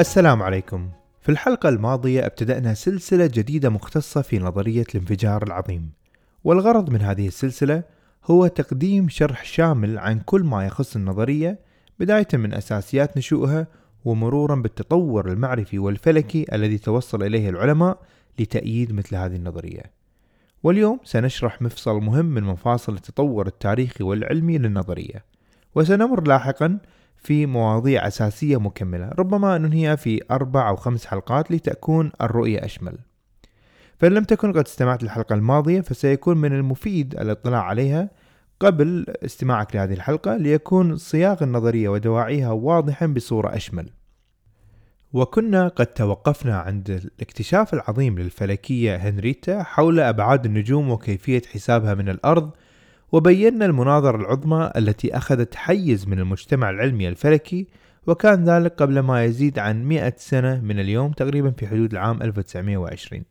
السلام عليكم. في الحلقة الماضية أبتدأنا سلسلة جديدة مختصة في نظرية الانفجار العظيم. والغرض من هذه السلسلة هو تقديم شرح شامل عن كل ما يخص النظرية بداية من أساسيات نشوئها ومرورا بالتطور المعرفي والفلكي الذي توصل إليه العلماء لتأييد مثل هذه النظرية. واليوم سنشرح مفصل مهم من مفاصل التطور التاريخي والعلمي للنظرية. وسنمر لاحقا في مواضيع أساسية مكملة. ربما ننهيها في أربع أو خمس حلقات لتكون الرؤية أشمل. فإن لم تكن قد استمعت للحلقة الماضية فسيكون من المفيد الاطلاع عليها قبل استماعك لهذه الحلقة ليكون صياغ النظرية ودواعيها واضحا بصورة أشمل. وكنا قد توقفنا عند الاكتشاف العظيم للفلكية هنريتا حول أبعاد النجوم وكيفية حسابها من الأرض وبينا المناظرة العظمى التي أخذت حيز من المجتمع العلمي الفلكي وكان ذلك قبل ما يزيد عن 100 سنة من اليوم تقريبا في حدود العام 1920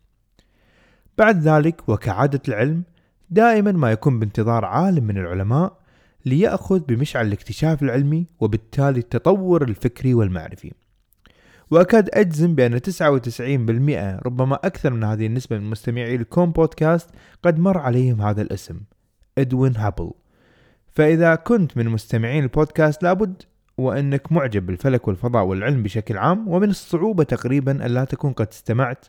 بعد ذلك وكعادة العلم دائما ما يكون بانتظار عالم من العلماء ليأخذ بمشعل الاكتشاف العلمي وبالتالي التطور الفكري والمعرفي. وأكاد أجزم بأن 99% ربما أكثر من هذه النسبة من مستمعي الكون بودكاست قد مر عليهم هذا الاسم. إدوين هابل. فإذا كنت من مستمعين البودكاست لابد وأنك معجب بالفلك والفضاء والعلم بشكل عام ومن الصعوبة تقريبا أن لا تكون قد استمعت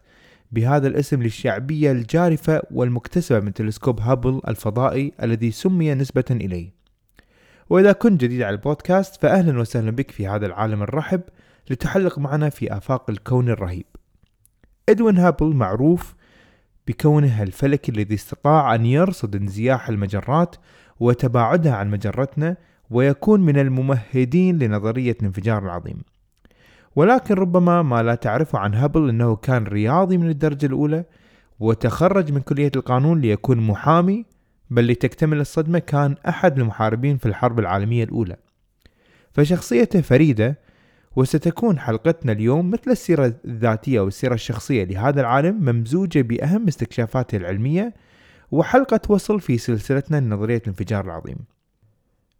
بهذا الاسم للشعبية الجارفة والمكتسبة من تلسكوب هابل الفضائي الذي سمي نسبة إليه. وإذا كنت جديد على البودكاست فأهلا وسهلا بك في هذا العالم الرحب لتحلق معنا في آفاق الكون الرهيب. إدوين هابل معروف بكونه الفلكي الذي استطاع أن يرصد انزياح المجرات وتباعدها عن مجرتنا ويكون من الممهدين لنظرية الانفجار العظيم. ولكن ربما ما لا تعرفه عن هابل أنه كان رياضي من الدرجة الأولى وتخرج من كلية القانون ليكون محامي بل لتكتمل الصدمة كان أحد المحاربين في الحرب العالمية الأولى. فشخصيته فريدة وستكون حلقتنا اليوم مثل السيرة الذاتية والسيرة الشخصية. لهذا العالم ممزوجة بأهم استكشافاته العلمية وحلقة وصل في سلسلتنا لنظرية الانفجار العظيم.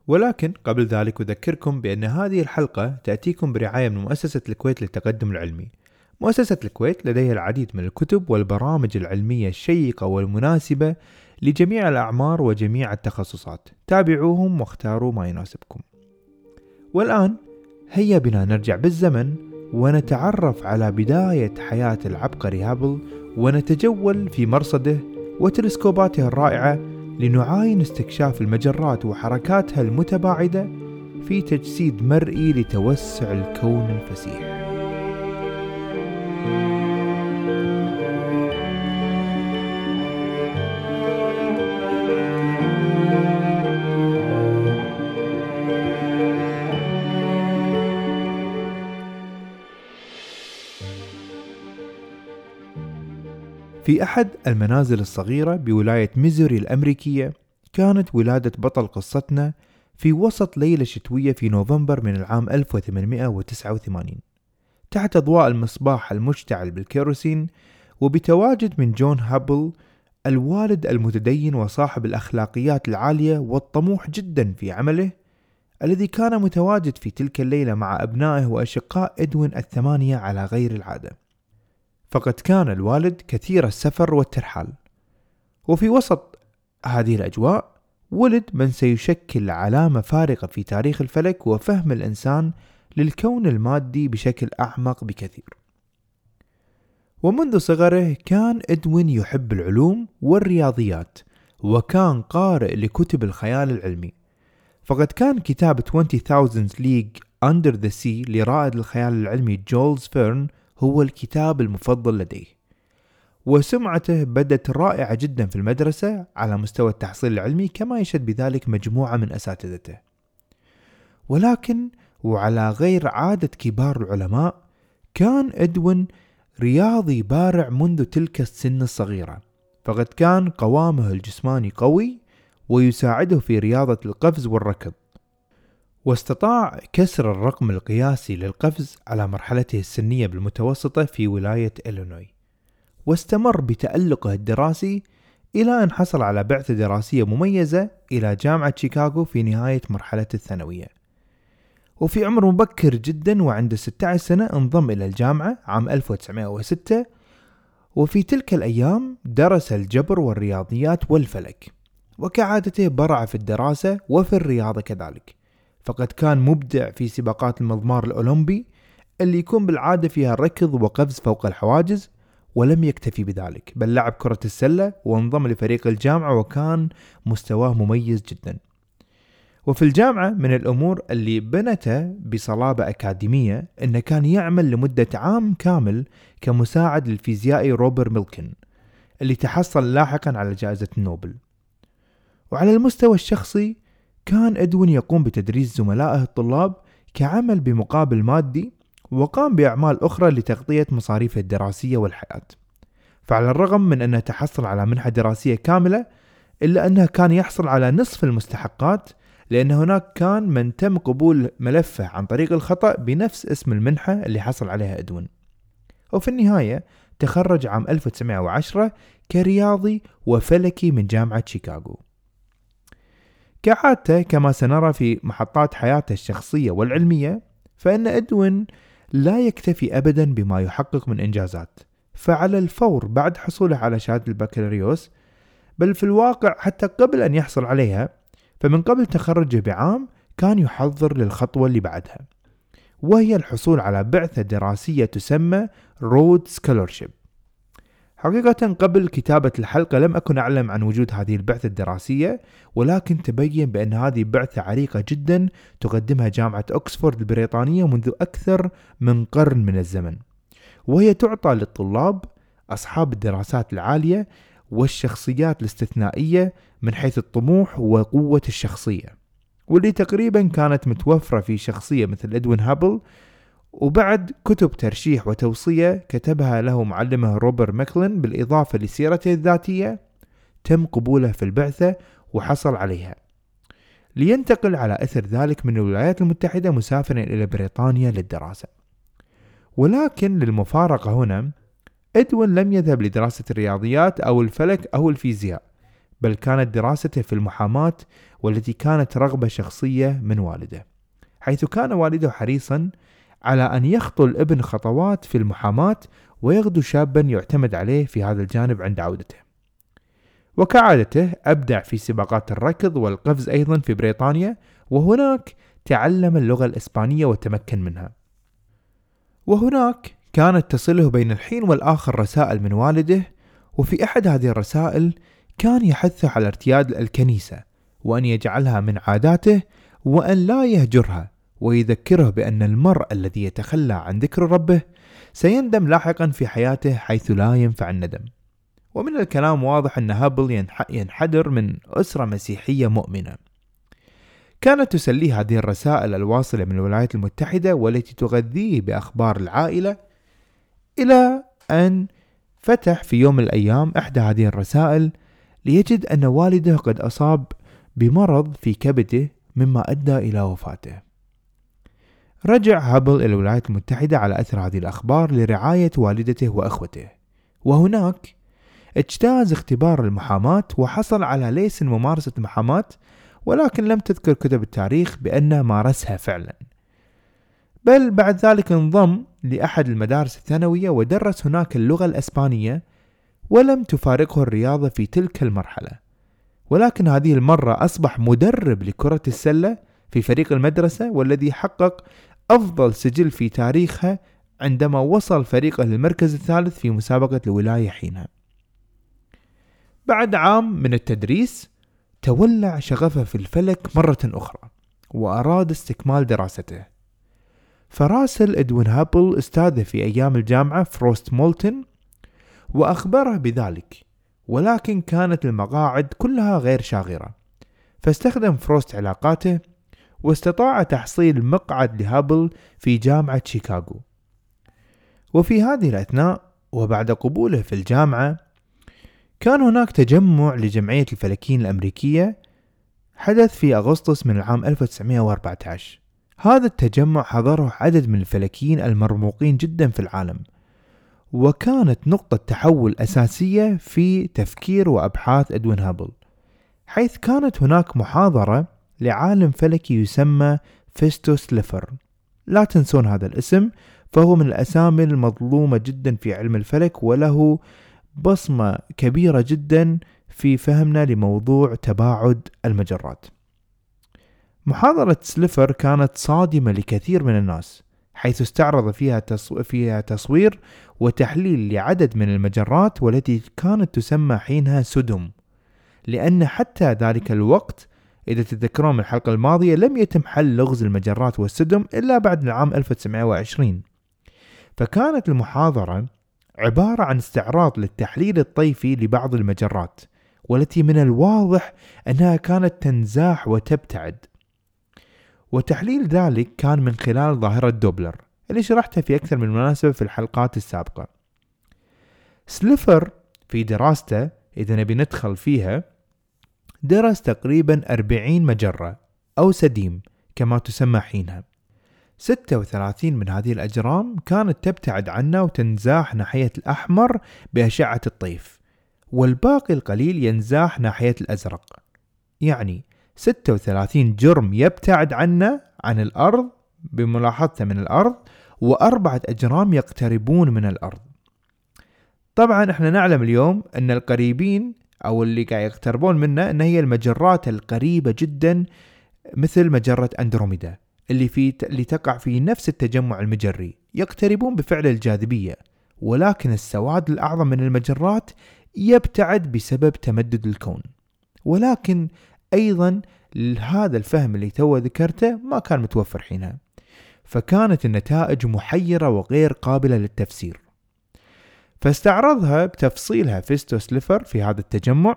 ولكن قبل ذلك أذكركم بأن هذه الحلقة تأتيكم برعاية من مؤسسة الكويت للتقدم العلمي. مؤسسة الكويت لديها العديد من الكتب والبرامج العلمية الشيقة والمناسبة لجميع الأعمار وجميع التخصصات. تابعوهم واختاروا ما يناسبكم. والآن هيا بنا نرجع بالزمن ونتعرف على بداية حياة العبقري هابل ونتجول في مرصده وتلسكوباته الرائعة لنعاين استكشاف المجرات وحركاتها المتباعدة في تجسيد مرئي لتوسع الكون الفسيح. في أحد المنازل الصغيرة بولاية ميزوري الأمريكية كانت ولادة بطل قصتنا في وسط ليلة شتوية في نوفمبر من العام 1889 تحت أضواء المصباح المشتعل بالكيروسين وبتواجد من جون هابل الوالد المتدين وصاحب الأخلاقيات العالية والطموح جدا في عمله الذي كان متواجد في تلك الليلة مع أبنائه وأشقاء إدوين الثمانية على غير العادة. فقد كان الوالد كثير السفر والترحال. وفي وسط هذه الأجواء ولد من سيشكل علامة فارقة في تاريخ الفلك وفهم الإنسان للكون المادي بشكل أعمق بكثير. ومنذ صغره كان إدوين يحب العلوم والرياضيات وكان قارئ لكتب الخيال العلمي. فقد كان كتاب 20,000 Leagues Under the Sea لرائد الخيال العلمي جولز فيرن هو الكتاب المفضل لديه وسمعته بدت رائعة جدا في المدرسة على مستوى التحصيل العلمي كما يشهد بذلك مجموعة من أساتذته. ولكن وعلى غير عادة كبار العلماء كان إدوين رياضي بارع منذ تلك السن الصغيرة. فقد كان قوامه الجسماني قوي ويساعده في رياضة القفز والركض. واستطاع كسر الرقم القياسي للقفز على مرحلته السنية بالمتوسطة في ولاية إلينوي واستمر بتألقه الدراسي إلى أن حصل على بعثة دراسية مميزة إلى جامعة شيكاغو في نهاية مرحلة الثانوية. وفي عمر مبكر جدا وعنده 16 سنة انضم إلى الجامعة عام 1906 وفي تلك الأيام درس الجبر والرياضيات والفلك وكعادته برع في الدراسة وفي الرياضة كذلك. فقد كان مبدع في سباقات المضمار الأولمبي اللي يكون بالعادة فيها ركض وقفز فوق الحواجز ولم يكتفي بذلك بل لعب كرة السلة وانضم لفريق الجامعة وكان مستواه مميز جدا. وفي الجامعة من الأمور اللي بنته بصلابة أكاديمية أنه كان يعمل لمدة عام كامل كمساعد للفيزيائي روبر ميلكن اللي تحصل لاحقا على جائزة نوبل وعلى المستوى الشخصي كان إدوين يقوم بتدريس زملائه الطلاب كعمل بمقابل مادي وقام بأعمال أخرى لتغطية مصاريفه الدراسية والحياة. فعلى الرغم من أنه تحصل على منحة دراسية كاملة إلا أنه كان يحصل على نصف المستحقات لأن هناك كان من تم قبول ملفه عن طريق الخطأ بنفس اسم المنحة اللي حصل عليها إدوين. وفي النهاية تخرج عام 1910 كرياضي وفلكي من جامعة شيكاغو. كعادته كما سنرى في محطات حياته الشخصية والعلمية فإن إدوين لا يكتفي أبدا بما يحقق من إنجازات. فعلى الفور بعد حصوله على شهادة البكالوريوس بل في الواقع حتى قبل أن يحصل عليها فمن قبل تخرجه بعام كان يحضر للخطوة اللي بعدها. وهي الحصول على بعثة دراسية تسمى Rhodes Scholarship حقيقة قبل كتابة الحلقة لم أكن أعلم عن وجود هذه البعثة الدراسية ولكن تبين بأن هذه بعثة عريقة جدا تقدمها جامعة أكسفورد البريطانية منذ أكثر من قرن من الزمن. وهي تعطى للطلاب أصحاب الدراسات العالية والشخصيات الاستثنائية من حيث الطموح وقوة الشخصية. واللي تقريبا كانت متوفرة في شخصية مثل إدوين هابل وبعد كتب ترشيح وتوصية كتبها له معلمه روبر ماكلين بالإضافة لسيرته الذاتية تم قبوله في البعثة وحصل عليها. لينتقل على أثر ذلك من الولايات المتحدة مسافرا إلى بريطانيا للدراسة. ولكن للمفارقة هنا إدوين لم يذهب لدراسة الرياضيات أو الفلك أو الفيزياء بل كانت دراسته في المحاماة والتي كانت رغبة شخصية من والده حيث كان والده حريصا على أن يخطو الابن خطوات في المحاماة ويغدو شابا يعتمد عليه في هذا الجانب عند عودته. وكعادته أبدع في سباقات الركض والقفز أيضا في بريطانيا وهناك تعلم اللغة الإسبانية وتمكن منها. وهناك كانت تصله بين الحين والآخر رسائل من والده وفي أحد هذه الرسائل كان يحثه على ارتياد الكنيسة وأن يجعلها من عاداته وأن لا يهجرها. ويذكره بأن المرء الذي يتخلى عن ذكر ربه سيندم لاحقا في حياته حيث لا ينفع الندم. ومن الكلام واضح أن هابل ينحدر من أسرة مسيحية مؤمنة. كانت تسليه هذه الرسائل الواصلة من الولايات المتحدة والتي تغذيه بأخبار العائلة إلى أن فتح في يوم من الأيام إحدى هذه الرسائل ليجد أن والده قد أصاب بمرض في كبده مما أدى إلى وفاته. رجع هابل إلى الولايات المتحدة على أثر هذه الأخبار لرعاية والدته وأخوته. وهناك اجتاز اختبار المحاماة وحصل على ليسن ممارسة المحاماة ولكن لم تذكر كتب التاريخ بأنه مارسها فعلا. بل بعد ذلك انضم لأحد المدارس الثانوية ودرس هناك اللغة الأسبانية ولم تفارقه الرياضة في تلك المرحلة. ولكن هذه المرة أصبح مدرب لكرة السلة في فريق المدرسة والذي حقق أفضل سجل في تاريخها عندما وصل فريقه للمركز الثالث في مسابقة الولاية حينها. بعد عام من التدريس تولع شغفه في الفلك مرة أخرى وأراد استكمال دراسته. فراسل إدوين هابل أستاذه في أيام الجامعة فروست مولتن وأخبره بذلك ولكن كانت المقاعد كلها غير شاغرة فاستخدم فروست علاقاته واستطاع تحصيل مقعد لهابل في جامعة شيكاغو. وفي هذه الأثناء وبعد قبوله في الجامعة كان هناك تجمع لجمعية الفلكيين الأمريكية حدث في أغسطس من العام 1914 هذا التجمع حضره عدد من الفلكيين المرموقين جدا في العالم وكانت نقطة تحول أساسية في تفكير وأبحاث إدوين هابل حيث كانت هناك محاضرة لعالم فلكي يسمى فيستو سليفر لا تنسون هذا الاسم فهو من الأسامي المظلومة جدا في علم الفلك وله بصمة كبيرة جدا في فهمنا لموضوع تباعد المجرات. محاضرة سليفر كانت صادمة لكثير من الناس حيث استعرض فيها فيها تصوير وتحليل لعدد من المجرات والتي كانت تسمى حينها سدم لأن حتى ذلك الوقت إذا تتذكرون من الحلقة الماضية لم يتم حل لغز المجرات والسدم إلا بعد العام 1920 فكانت المحاضرة عبارة عن استعراض للتحليل الطيفي لبعض المجرات والتي من الواضح أنها كانت تنزاح وتبتعد. وتحليل ذلك كان من خلال ظاهرة دوبلر اللي شرحتها في أكثر من مناسبة في الحلقات السابقة. سليفر في دراسته إذا نبي ندخل فيها درس تقريبا 40 مجرة أو سديم كما تسمى حينها. 36 من هذه الأجرام كانت تبتعد عنا وتنزاح ناحية الأحمر بأشعة الطيف والباقي القليل ينزاح ناحية الأزرق. يعني 36 جرم يبتعد عنا عن الأرض بملاحظته من الأرض وأربعة أجرام يقتربون من الأرض. طبعا إحنا نعلم اليوم أن القريبين أو اللي قاعد يقتربون منا أن هي المجرات القريبة جدا مثل مجرة أندروميدا اللي في اللي تقع في نفس التجمع المجري. يقتربون بفعل الجاذبية ولكن السواد الأعظم من المجرات يبتعد بسبب تمدد الكون. ولكن أيضا هذا الفهم اللي تو ذكرته ما كان متوفر حينها فكانت النتائج محيرة وغير قابلة للتفسير. فاستعرضها بتفصيلها فيستو سليفر في هذا التجمع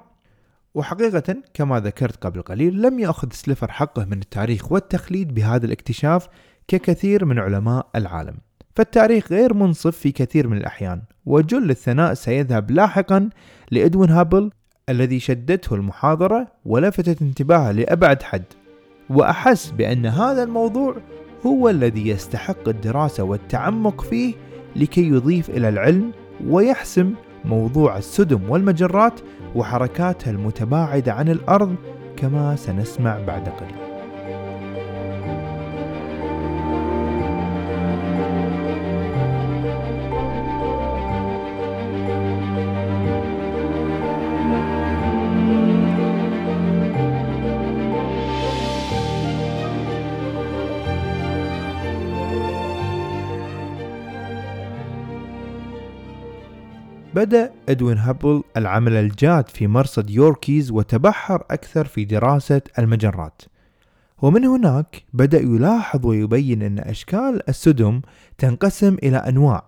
وحقيقة كما ذكرت قبل قليل لم يأخذ سليفر حقه من التاريخ والتخليد بهذا الاكتشاف ككثير من علماء العالم. فالتاريخ غير منصف في كثير من الأحيان وجل الثناء سيذهب لاحقا لإدوين هابل الذي شدته المحاضرة ولفتت انتباهه لأبعد حد. وأحس بأن هذا الموضوع هو الذي يستحق الدراسة والتعمق فيه لكي يضيف إلى العلم ويحسم موضوع السدم والمجرات وحركاتها المتباعدة عن الأرض كما سنسمع بعد قليل. بدأ إدوين هابل العمل الجاد في مرصد يوركيز وتبحر أكثر في دراسة المجرات. ومن هناك بدأ يلاحظ ويبين أن أشكال السدم تنقسم إلى أنواع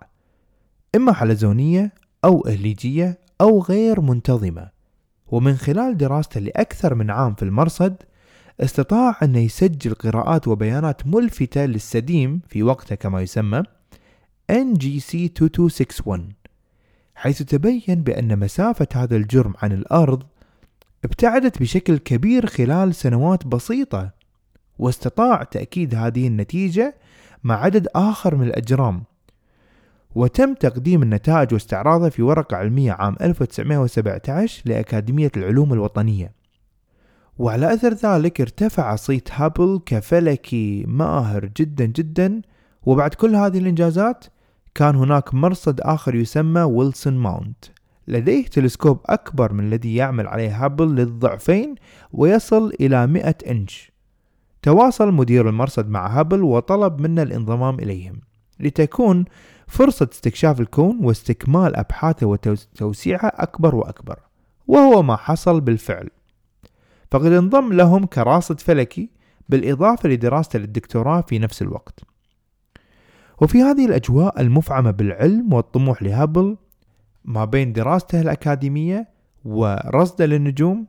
إما حلزونية أو إهليلجية أو غير منتظمة. ومن خلال دراسته لأكثر من عام في المرصد استطاع أن يسجل قراءات وبيانات ملفتة للسديم في وقتها كما يسمى NGC 2261 حيث تبين بأن مسافة هذا الجرم عن الأرض ابتعدت بشكل كبير خلال سنوات بسيطة واستطاع تأكيد هذه النتيجة مع عدد آخر من الأجرام. وتم تقديم النتائج واستعراضها في ورقة علمية عام 1917 لأكاديمية العلوم الوطنية. وعلى أثر ذلك ارتفع صيت هابل كفلكي ماهر جدا جدا وبعد كل هذه الإنجازات كان هناك مرصد آخر يسمى ويلسون ماونت. لديه تلسكوب أكبر من الذي يعمل عليه هابل للضعفين ويصل إلى 100 إنش. تواصل مدير المرصد مع هابل وطلب منه الانضمام إليهم. لتكون فرصة استكشاف الكون واستكمال أبحاثه وتوسيعه أكبر وأكبر. وهو ما حصل بالفعل. فقد انضم لهم كراصد فلكي بالإضافة لدراسته للدكتوراه في نفس الوقت. وفي هذه الأجواء المفعمة بالعلم والطموح لهابل ما بين دراسته الأكاديمية ورصده للنجوم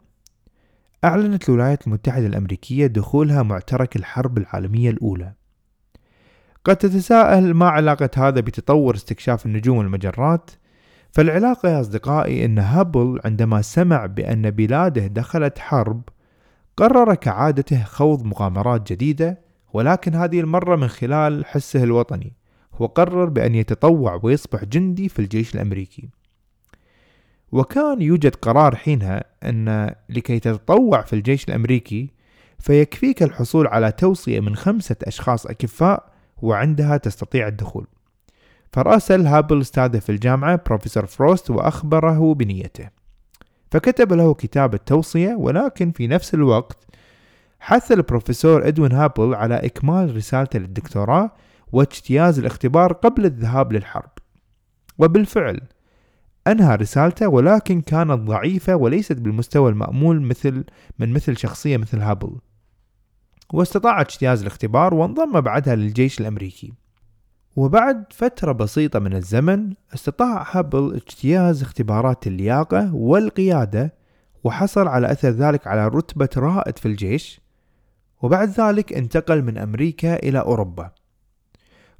أعلنت الولايات المتحدة الأمريكية دخولها معترك الحرب العالمية الأولى. قد تتساءل ما علاقة هذا بتطور استكشاف النجوم والمجرات فالعلاقة يا أصدقائي أن هابل عندما سمع بأن بلاده دخلت حرب قرر كعادته خوض مغامرات جديدة ولكن هذه المرة من خلال حسه الوطني. وقرر بأن يتطوع ويصبح جندي في الجيش الأمريكي. وكان يوجد قرار حينها أن لكي تتطوع في الجيش الأمريكي فيكفيك الحصول على توصية من خمسة أشخاص أكفاء وعندها تستطيع الدخول. فراسل هابل أستاذه في الجامعة بروفيسور فروست وأخبره بنيته. فكتب له كتاب التوصية ولكن في نفس الوقت حث البروفيسور إدوين هابل على إكمال رسالته للدكتوراه واجتياز الاختبار قبل الذهاب للحرب. وبالفعل أنهى رسالته ولكن كانت ضعيفة وليست بالمستوى المأمول مثل من مثل شخصية مثل هابل. واستطاع اجتياز الاختبار وانضم بعدها للجيش الأمريكي. وبعد فترة بسيطة من الزمن استطاع هابل اجتياز اختبارات اللياقة والقيادة وحصل على أثر ذلك على رتبة رائد في الجيش وبعد ذلك انتقل من أمريكا إلى أوروبا.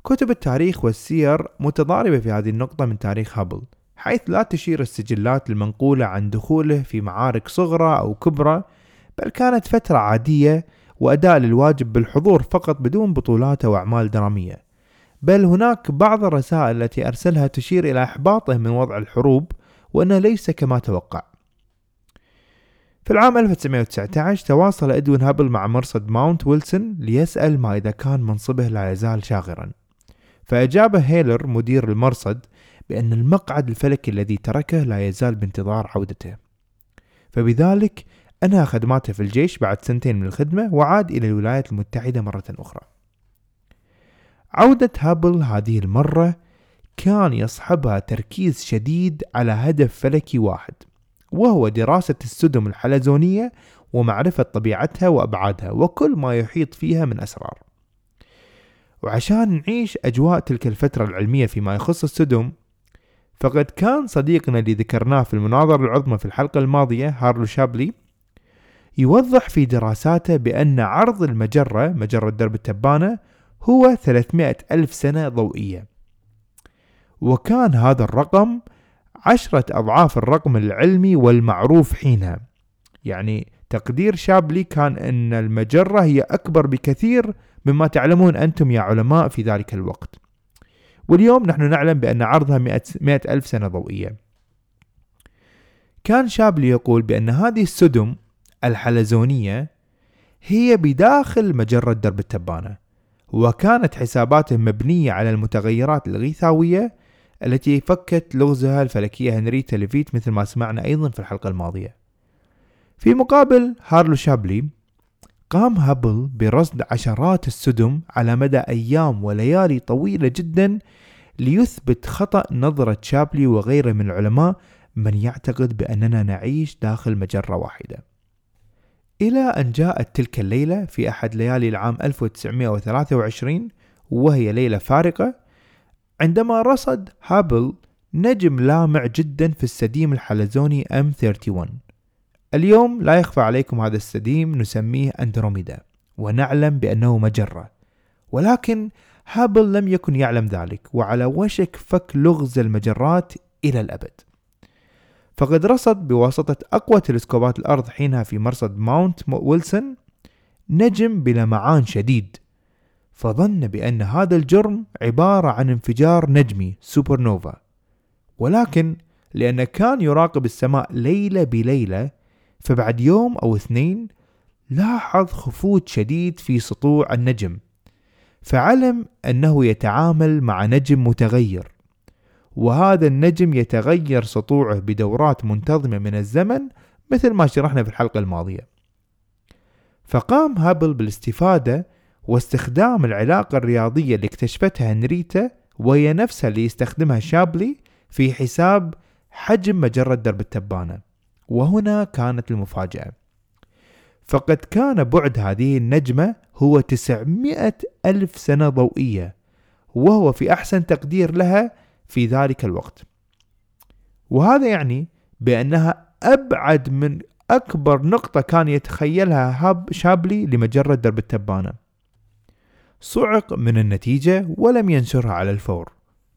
كتب التاريخ والسير متضاربة في هذه النقطة من تاريخ هابل حيث لا تشير السجلات المنقولة عن دخوله في معارك صغرى أو كبرى بل كانت فترة عادية وأداء للواجب بالحضور فقط بدون بطولات أو أعمال درامية. بل هناك بعض الرسائل التي أرسلها تشير إلى إحباطه من وضع الحروب وأنه ليس كما توقع. في العام 1919 تواصل إدوين هابل مع مرصد ماونت ويلسون ليسأل ما إذا كان منصبه لا يزال شاغرا. فأجاب هيل مدير المرصد بأن المقعد الفلكي الذي تركه لا يزال بانتظار عودته. فبذلك أنهى خدماته في الجيش بعد سنتين من الخدمة وعاد إلى الولايات المتحدة مرة أخرى. عودة هابل هذه المرة كان يصحبها تركيز شديد على هدف فلكي واحد. وهو دراسة السدم الحلزونية ومعرفة طبيعتها وأبعادها وكل ما يحيط فيها من أسرار. وعشان نعيش أجواء تلك الفترة العلمية فيما يخص السدم فقد كان صديقنا اللي ذكرناه في المناظرة العظمى في الحلقة الماضية هارلو شابلي يوضح في دراساته بأن عرض المجرة مجرة درب التبانة هو 300 ألف سنة ضوئية. وكان هذا الرقم عشرة أضعاف الرقم العلمي والمعروف حينها. يعني تقدير شابلي كان أن المجرة هي أكبر بكثير مما تعلمون أنتم يا علماء في ذلك الوقت. واليوم نحن نعلم بأن عرضها مئة, ألف سنة ضوئية. كان شابلي يقول بأن هذه السدم الحلزونية هي بداخل مجرة درب التبانة وكانت حساباته مبنية على المتغيرات القيفاوية التي فكت لغزها الفلكية هنريتا ليفيت مثل ما سمعنا أيضا في الحلقة الماضية. في مقابل هارلو شابلي قام هابل برصد عشرات السدم على مدى أيام وليالي طويلة جدا ليثبت خطأ نظرة شابلي وغيره من العلماء من يعتقد بأننا نعيش داخل مجرة واحدة. إلى أن جاءت تلك الليلة في أحد ليالي العام 1923 وهي ليلة فارقة عندما رصد هابل نجم لامع جدا في السديم الحلزوني M31 اليوم لا يخفى عليكم هذا السديم نسميه أندروميدا ونعلم بأنه مجرة. ولكن هابل لم يكن يعلم ذلك وعلى وشك فك لغز المجرات إلى الأبد. فقد رصد بواسطة أقوى تلسكوبات الأرض حينها في مرصد ماونت ويلسون نجم بلمعان شديد. فظن بأن هذا الجرم عبارة عن انفجار نجمي سوبر نوفا ولكن لأن كان يراقب السماء ليلة بليلة فبعد يوم أو اثنين لاحظ خفوت شديد في سطوع النجم. فعلم أنه يتعامل مع نجم متغير. وهذا النجم يتغير سطوعه بدورات منتظمة من الزمن مثل ما شرحنا في الحلقة الماضية. فقام هابل بالاستفادة واستخدام العلاقة الرياضية اللي اكتشفتها هنريتا وهي نفسها اللي يستخدمها شابلي في حساب حجم مجرة درب التبانة. وهنا كانت المفاجأة. فقد كان بعد هذه النجمة هو 900 ألف سنة ضوئية وهو في أحسن تقدير لها في ذلك الوقت. وهذا يعني بأنها أبعد من أكبر نقطة كان يتخيلها هاب شابلي لمجرة درب التبانة. صعق من النتيجة ولم ينشرها على الفور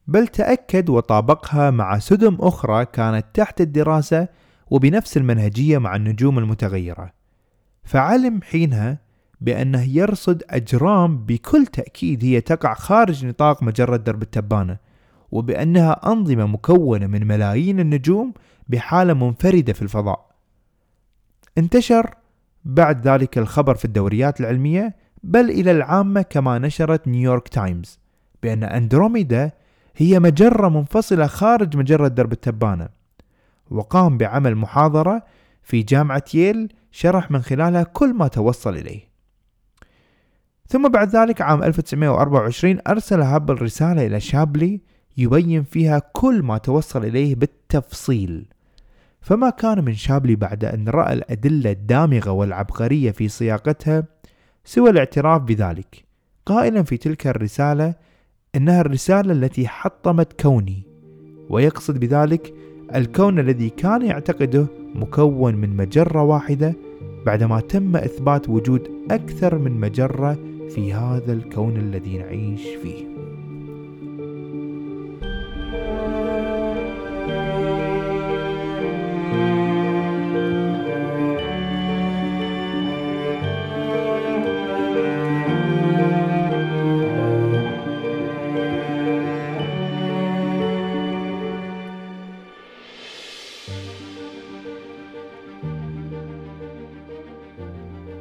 بل تأكد وطابقها مع سدم أخرى كانت تحت الدراسة وبنفس المنهجية مع النجوم المتغيرة. فعلم حينها بأنه يرصد أجرام بكل تأكيد هي تقع خارج نطاق مجرة درب التبانة وبأنها أنظمة مكونة من ملايين النجوم بحالة منفردة في الفضاء. انتشر بعد ذلك الخبر في الدوريات العلمية بل إلى العامة كما نشرت نيويورك تايمز بأن أندروميدا هي مجرة منفصلة خارج مجرة درب التبانة. وقام بعمل محاضرة في جامعة ييل شرح من خلالها كل ما توصل إليه. ثم بعد ذلك عام 1924 أرسل هابل رسالة إلى شابلي يبين فيها كل ما توصل إليه بالتفصيل. فما كان من شابلي بعد أن رأى الأدلة الدامغة والعبقرية في صياغتها سوى الاعتراف بذلك. قائلا في تلك الرسالة إنها الرسالة التي حطمت كوني ويقصد بذلك الكون الذي كان يعتقده مكون من مجرة واحدة بعدما تم إثبات وجود أكثر من مجرة في هذا الكون الذي نعيش فيه.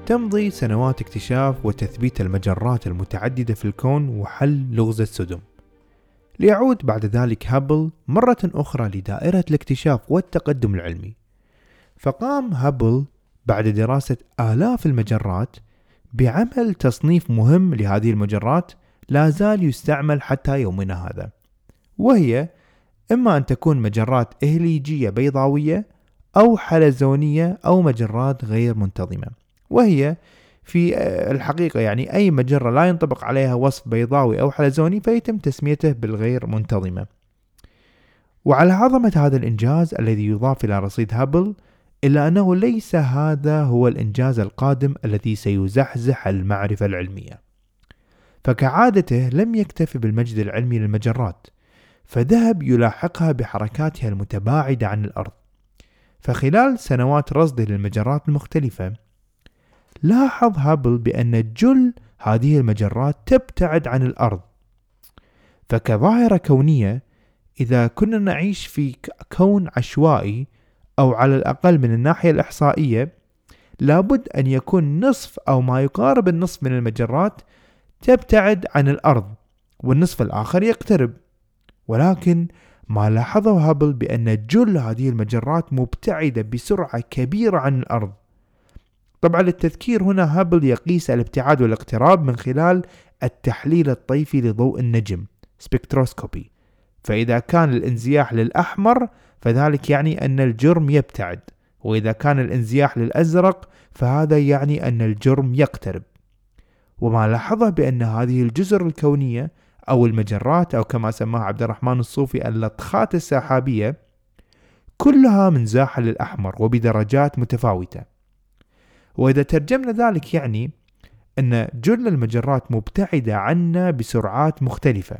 تمضي سنوات اكتشاف وتثبيت المجرات المتعددة في الكون وحل لغز السدم. ليعود بعد ذلك هابل مرة أخرى لدائرة الاكتشاف والتقدم العلمي. فقام هابل بعد دراسة آلاف المجرات بعمل تصنيف مهم لهذه المجرات لا زال يستعمل حتى يومنا هذا. وهي إما أن تكون مجرات إهليجية بيضاوية أو حلزونية أو مجرات غير منتظمة. وهي في الحقيقة يعني أي مجرة لا ينطبق عليها وصف بيضاوي أو حلزوني فيتم تسميته بالغير منتظمة. وعلى عظمة هذا الإنجاز الذي يضاف إلى رصيد هابل إلا أنه ليس هذا هو الإنجاز القادم الذي سيزحزح المعرفة العلمية. فكعادته لم يكتف بالمجد العلمي للمجرات فذهب يلاحقها بحركاتها المتباعدة عن الأرض. فخلال سنوات رصده للمجرات المختلفة لاحظ هابل بأن جل هذه المجرات تبتعد عن الأرض. فكظاهرة كونية إذا كنا نعيش في كون عشوائي أو على الأقل من الناحية الإحصائية لابد أن يكون نصف أو ما يقارب النصف من المجرات تبتعد عن الأرض والنصف الآخر يقترب. ولكن ما لاحظه هابل بأن جل هذه المجرات مبتعدة بسرعة كبيرة عن الأرض. طبعا للتذكير هنا هابل يقيس الابتعاد والاقتراب من خلال التحليل الطيفي لضوء النجم spectroscopy فإذا كان الانزياح للأحمر فذلك يعني أن الجرم يبتعد. وإذا كان الانزياح للأزرق فهذا يعني أن الجرم يقترب. وما لاحظه بأن هذه الجزر الكونية أو المجرات أو كما سماها عبد الرحمن الصوفي اللطخات السحابية كلها منزاحة للأحمر وبدرجات متفاوتة. وإذا ترجمنا ذلك يعني أن جل المجرات مبتعدة عنا بسرعات مختلفة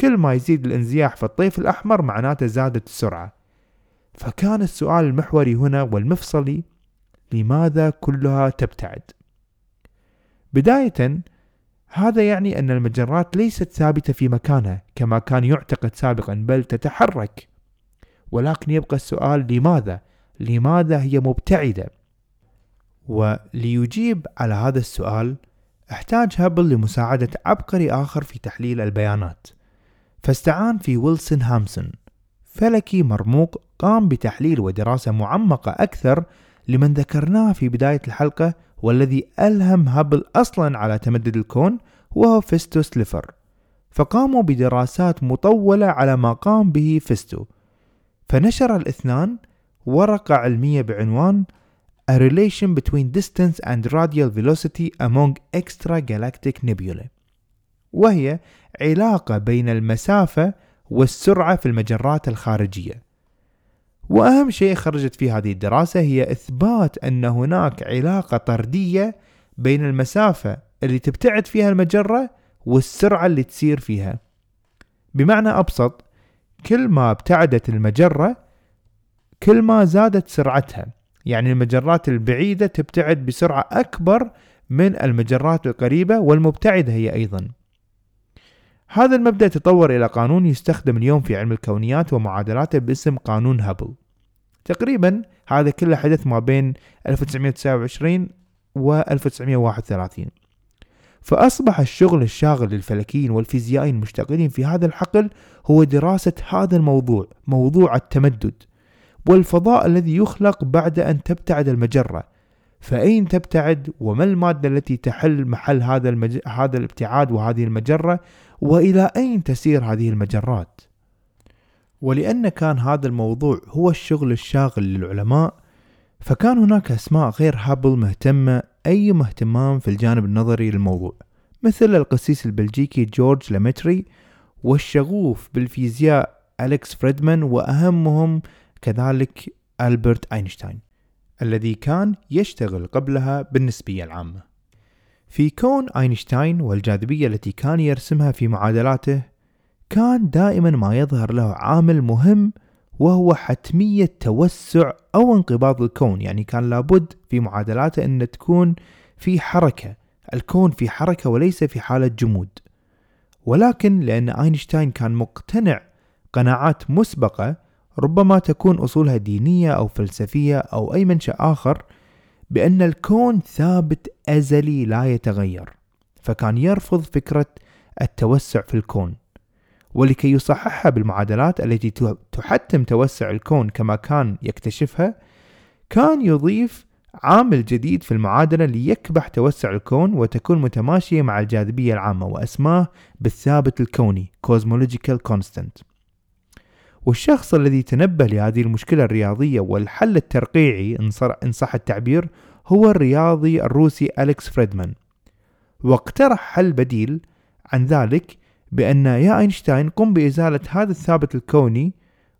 كل ما يزيد الانزياح في الطيف الأحمر معناته زادت السرعة فكان السؤال المحوري هنا والمفصلي لماذا كلها تبتعد بداية هذا يعني أن المجرات ليست ثابتة في مكانها كما كان يعتقد سابقا بل تتحرك ولكن يبقى السؤال لماذا؟ لماذا هي مبتعدة؟ وليجيب على هذا السؤال احتاج هابل لمساعدة عبقري آخر في تحليل البيانات. فاستعان في ويلسون هامسون فلكي مرموق قام بتحليل ودراسة معمقة أكثر لمن ذكرناه في بداية الحلقة والذي ألهم هابل أصلا على تمدد الكون وهو فيستو سليفر. فقاموا بدراسات مطولة على ما قام به فيستو. فنشر الاثنان ورقة علمية بعنوان a relation between distance and radial velocity among extragalactic nebulae. وهي علاقة بين المسافة والسرعة في المجرات الخارجية. وأهم شيء خرجت في هذه الدراسة هي إثبات أن هناك علاقة طردية بين المسافة اللي تبتعد فيها المجرة والسرعة اللي تسير فيها. بمعنى أبسط كل ما ابتعدت المجرة كل ما زادت سرعتها. يعني المجرات البعيدة تبتعد بسرعة أكبر من المجرات القريبة والمبتعدة هي أيضا. هذا المبدأ تطور إلى قانون يستخدم اليوم في علم الكونيات ومعادلاته باسم قانون هابل. تقريبا هذا كله حدث ما بين 1929 و 1931 فأصبح الشغل الشاغل للفلكيين والفيزيائيين المشتغلين في هذا الحقل هو دراسة هذا الموضوع موضوع التمدد. والفضاء الذي يخلق بعد أن تبتعد المجرة. فأين تبتعد؟ وما المادة التي تحل محل هذا, المج... هذا الابتعاد وهذه المجرة؟ وإلى أين تسير هذه المجرات؟ ولأن كان هذا الموضوع هو الشغل الشاغل للعلماء فكان هناك أسماء غير هابل مهتمة أي اهتمام في الجانب النظري للموضوع مثل القسيس البلجيكي جورج لامتري والشغوف بالفيزياء أليكس فريدمان وأهمهم كذلك ألبرت أينشتاين الذي كان يشتغل قبلها بالنسبية العامة. في كون أينشتاين والجاذبية التي كان يرسمها في معادلاته كان دائما ما يظهر له عامل مهم وهو حتمية توسع أو انقباض الكون. يعني كان لابد في معادلاته أن تكون في حركة الكون في حركة وليس في حالة جمود. ولكن لأن أينشتاين كان مقتنع قناعات مسبقة ربما تكون أصولها دينية أو فلسفية أو أي منشأ آخر بأن الكون ثابت أزلي لا يتغير فكان يرفض فكرة التوسع في الكون ولكي يصححها بالمعادلات التي تحتم توسع الكون كما كان يكتشفها كان يضيف عامل جديد في المعادلة ليكبح توسع الكون وتكون متماشية مع الجاذبية العامة وأسماه بالثابت الكوني Cosmological Constant. والشخص الذي تنبه لهذه المشكلة الرياضية والحل الترقيعي إن صح التعبير هو الرياضي الروسي أليكس فريدمان. واقترح حل بديل عن ذلك بأن يا أينشتاين قم بإزالة هذا الثابت الكوني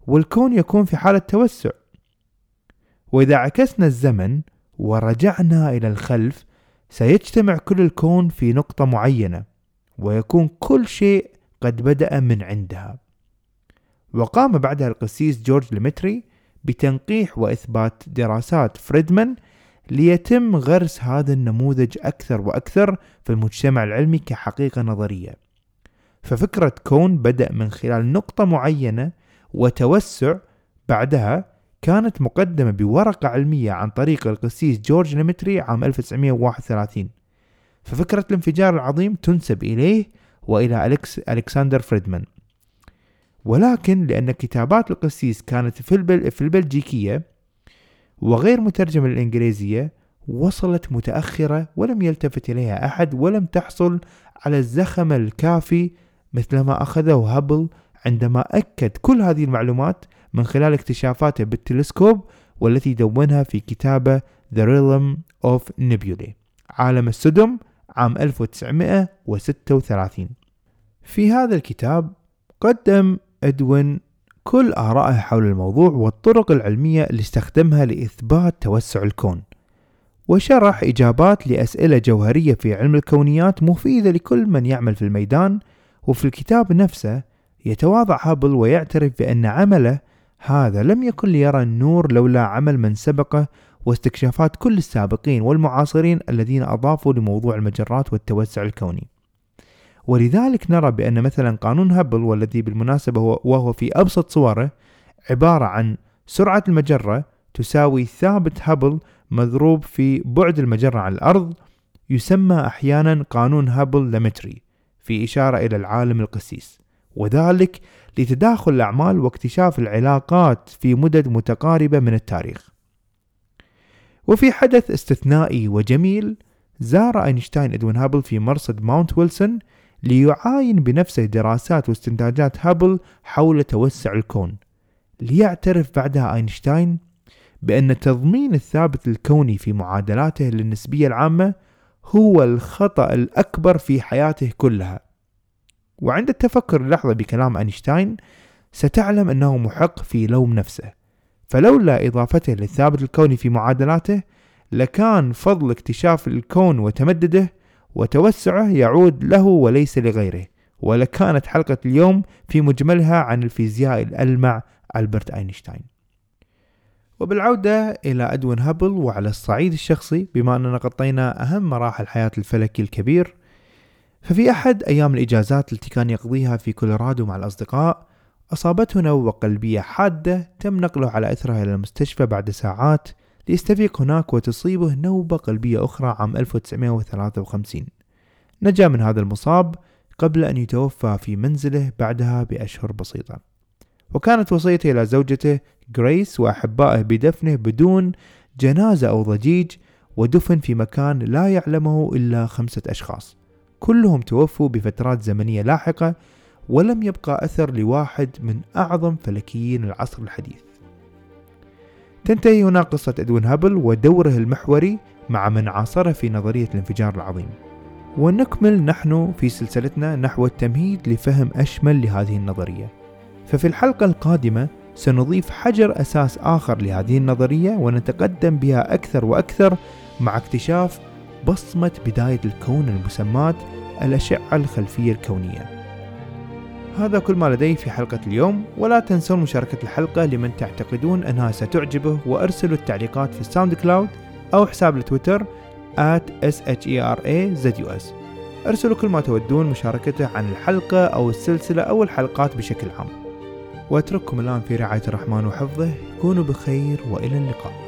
والكون يكون في حالة توسع. وإذا عكسنا الزمن ورجعنا إلى الخلف سيجتمع كل الكون في نقطة معينة ويكون كل شيء قد بدأ من عندها. وقام بعدها القسيس جورج ليمتري بتنقيح وإثبات دراسات فريدمان ليتم غرس هذا النموذج أكثر وأكثر في المجتمع العلمي كحقيقة نظرية. ففكرة كون بدأ من خلال نقطة معينة وتوسع بعدها كانت مقدمة بورقة علمية عن طريق القسيس جورج ليمتري عام 1931 ففكرة الانفجار العظيم تنسب إليه وإلى أليكس ألكسندر فريدمان. ولكن لأن كتابات القسيس كانت في, البل في البلجيكية وغير مترجمة للإنجليزية وصلت متأخرة ولم يلتفت إليها أحد ولم تحصل على الزخم الكافي مثلما أخذه هابل عندما أكد كل هذه المعلومات من خلال اكتشافاته بالتلسكوب والتي دونها في كتابة The Realm of Nebulae عالم السدم عام 1936 في هذا الكتاب قدم إدوين كل آرائه حول الموضوع والطرق العلمية اللي استخدمها لإثبات توسع الكون. وشرح إجابات لأسئلة جوهرية في علم الكونيات مفيدة لكل من يعمل في الميدان وفي الكتاب نفسه يتواضع هابل ويعترف بأن عمله هذا لم يكن ليرى النور لولا عمل من سبقه واستكشافات كل السابقين والمعاصرين الذين أضافوا لموضوع المجرات والتوسع الكوني. ولذلك نرى بأن مثلا قانون هابل والذي بالمناسبة هو وهو في أبسط صوره عبارة عن سرعة المجرة تساوي ثابت هابل مضروب في بعد المجرة عن الأرض يسمى أحيانا قانون هابل ليمتري في إشارة إلى العالم القسيس. وذلك لتداخل الأعمال واكتشاف العلاقات في مدد متقاربة من التاريخ. وفي حدث استثنائي وجميل زار أينشتاين إدوين هابل في مرصد ماونت ويلسون ليعاين بنفسه دراسات واستنتاجات هابل حول توسع الكون. ليعترف بعدها أينشتاين بأن تضمين الثابت الكوني في معادلاته للنسبية العامة هو الخطأ الأكبر في حياته كلها. وعند التفكر لحظة بكلام أينشتاين ستعلم أنه محق في لوم نفسه. فلولا إضافته للثابت الكوني في معادلاته لكان فضل اكتشاف الكون وتمدده وتوسعه يعود له وليس لغيره. ولكانت حلقة اليوم في مجملها عن الفيزيائي الألمع ألبرت أينشتاين. وبالعودة إلى أدوين هابل وعلى الصعيد الشخصي بما أننا غطينا أهم مراحل حياة الفلكي الكبير ففي أحد أيام الإجازات التي كان يقضيها في كولورادو مع الأصدقاء أصابته نوبة قلبية حادة تم نقله على أثرها إلى المستشفى بعد ساعات ليستفيق هناك وتصيبه نوبة قلبية أخرى عام 1953 نجا من هذا المصاب قبل أن يتوفى في منزله بعدها بأشهر بسيطة. وكانت وصيته إلى زوجته غريس وأحبائه بدفنه بدون جنازة أو ضجيج ودفن في مكان لا يعلمه إلا خمسة أشخاص. كلهم توفوا بفترات زمنية لاحقة ولم يبقى أثر لواحد من أعظم فلكيين العصر الحديث. تنتهي هنا قصة إدوين هابل ودوره المحوري مع من عاصره في نظرية الانفجار العظيم. ونكمل نحن في سلسلتنا نحو التمهيد لفهم أشمل لهذه النظرية. ففي الحلقة القادمة سنضيف حجر أساس آخر لهذه النظرية ونتقدم بها أكثر وأكثر مع اكتشاف بصمة بداية الكون المسمات الأشعة الخلفية الكونية. هذا كل ما لدي في حلقة اليوم ولا تنسون مشاركة الحلقة لمن تعتقدون أنها ستعجبه وأرسلوا التعليقات في ال SoundCloud أو حساب ال Twitter at sharazus أرسلوا كل ما تودون مشاركته عن الحلقة أو السلسلة أو الحلقات بشكل عام. وأترككم الآن في رعاية الرحمن وحفظه. كونوا بخير وإلى اللقاء.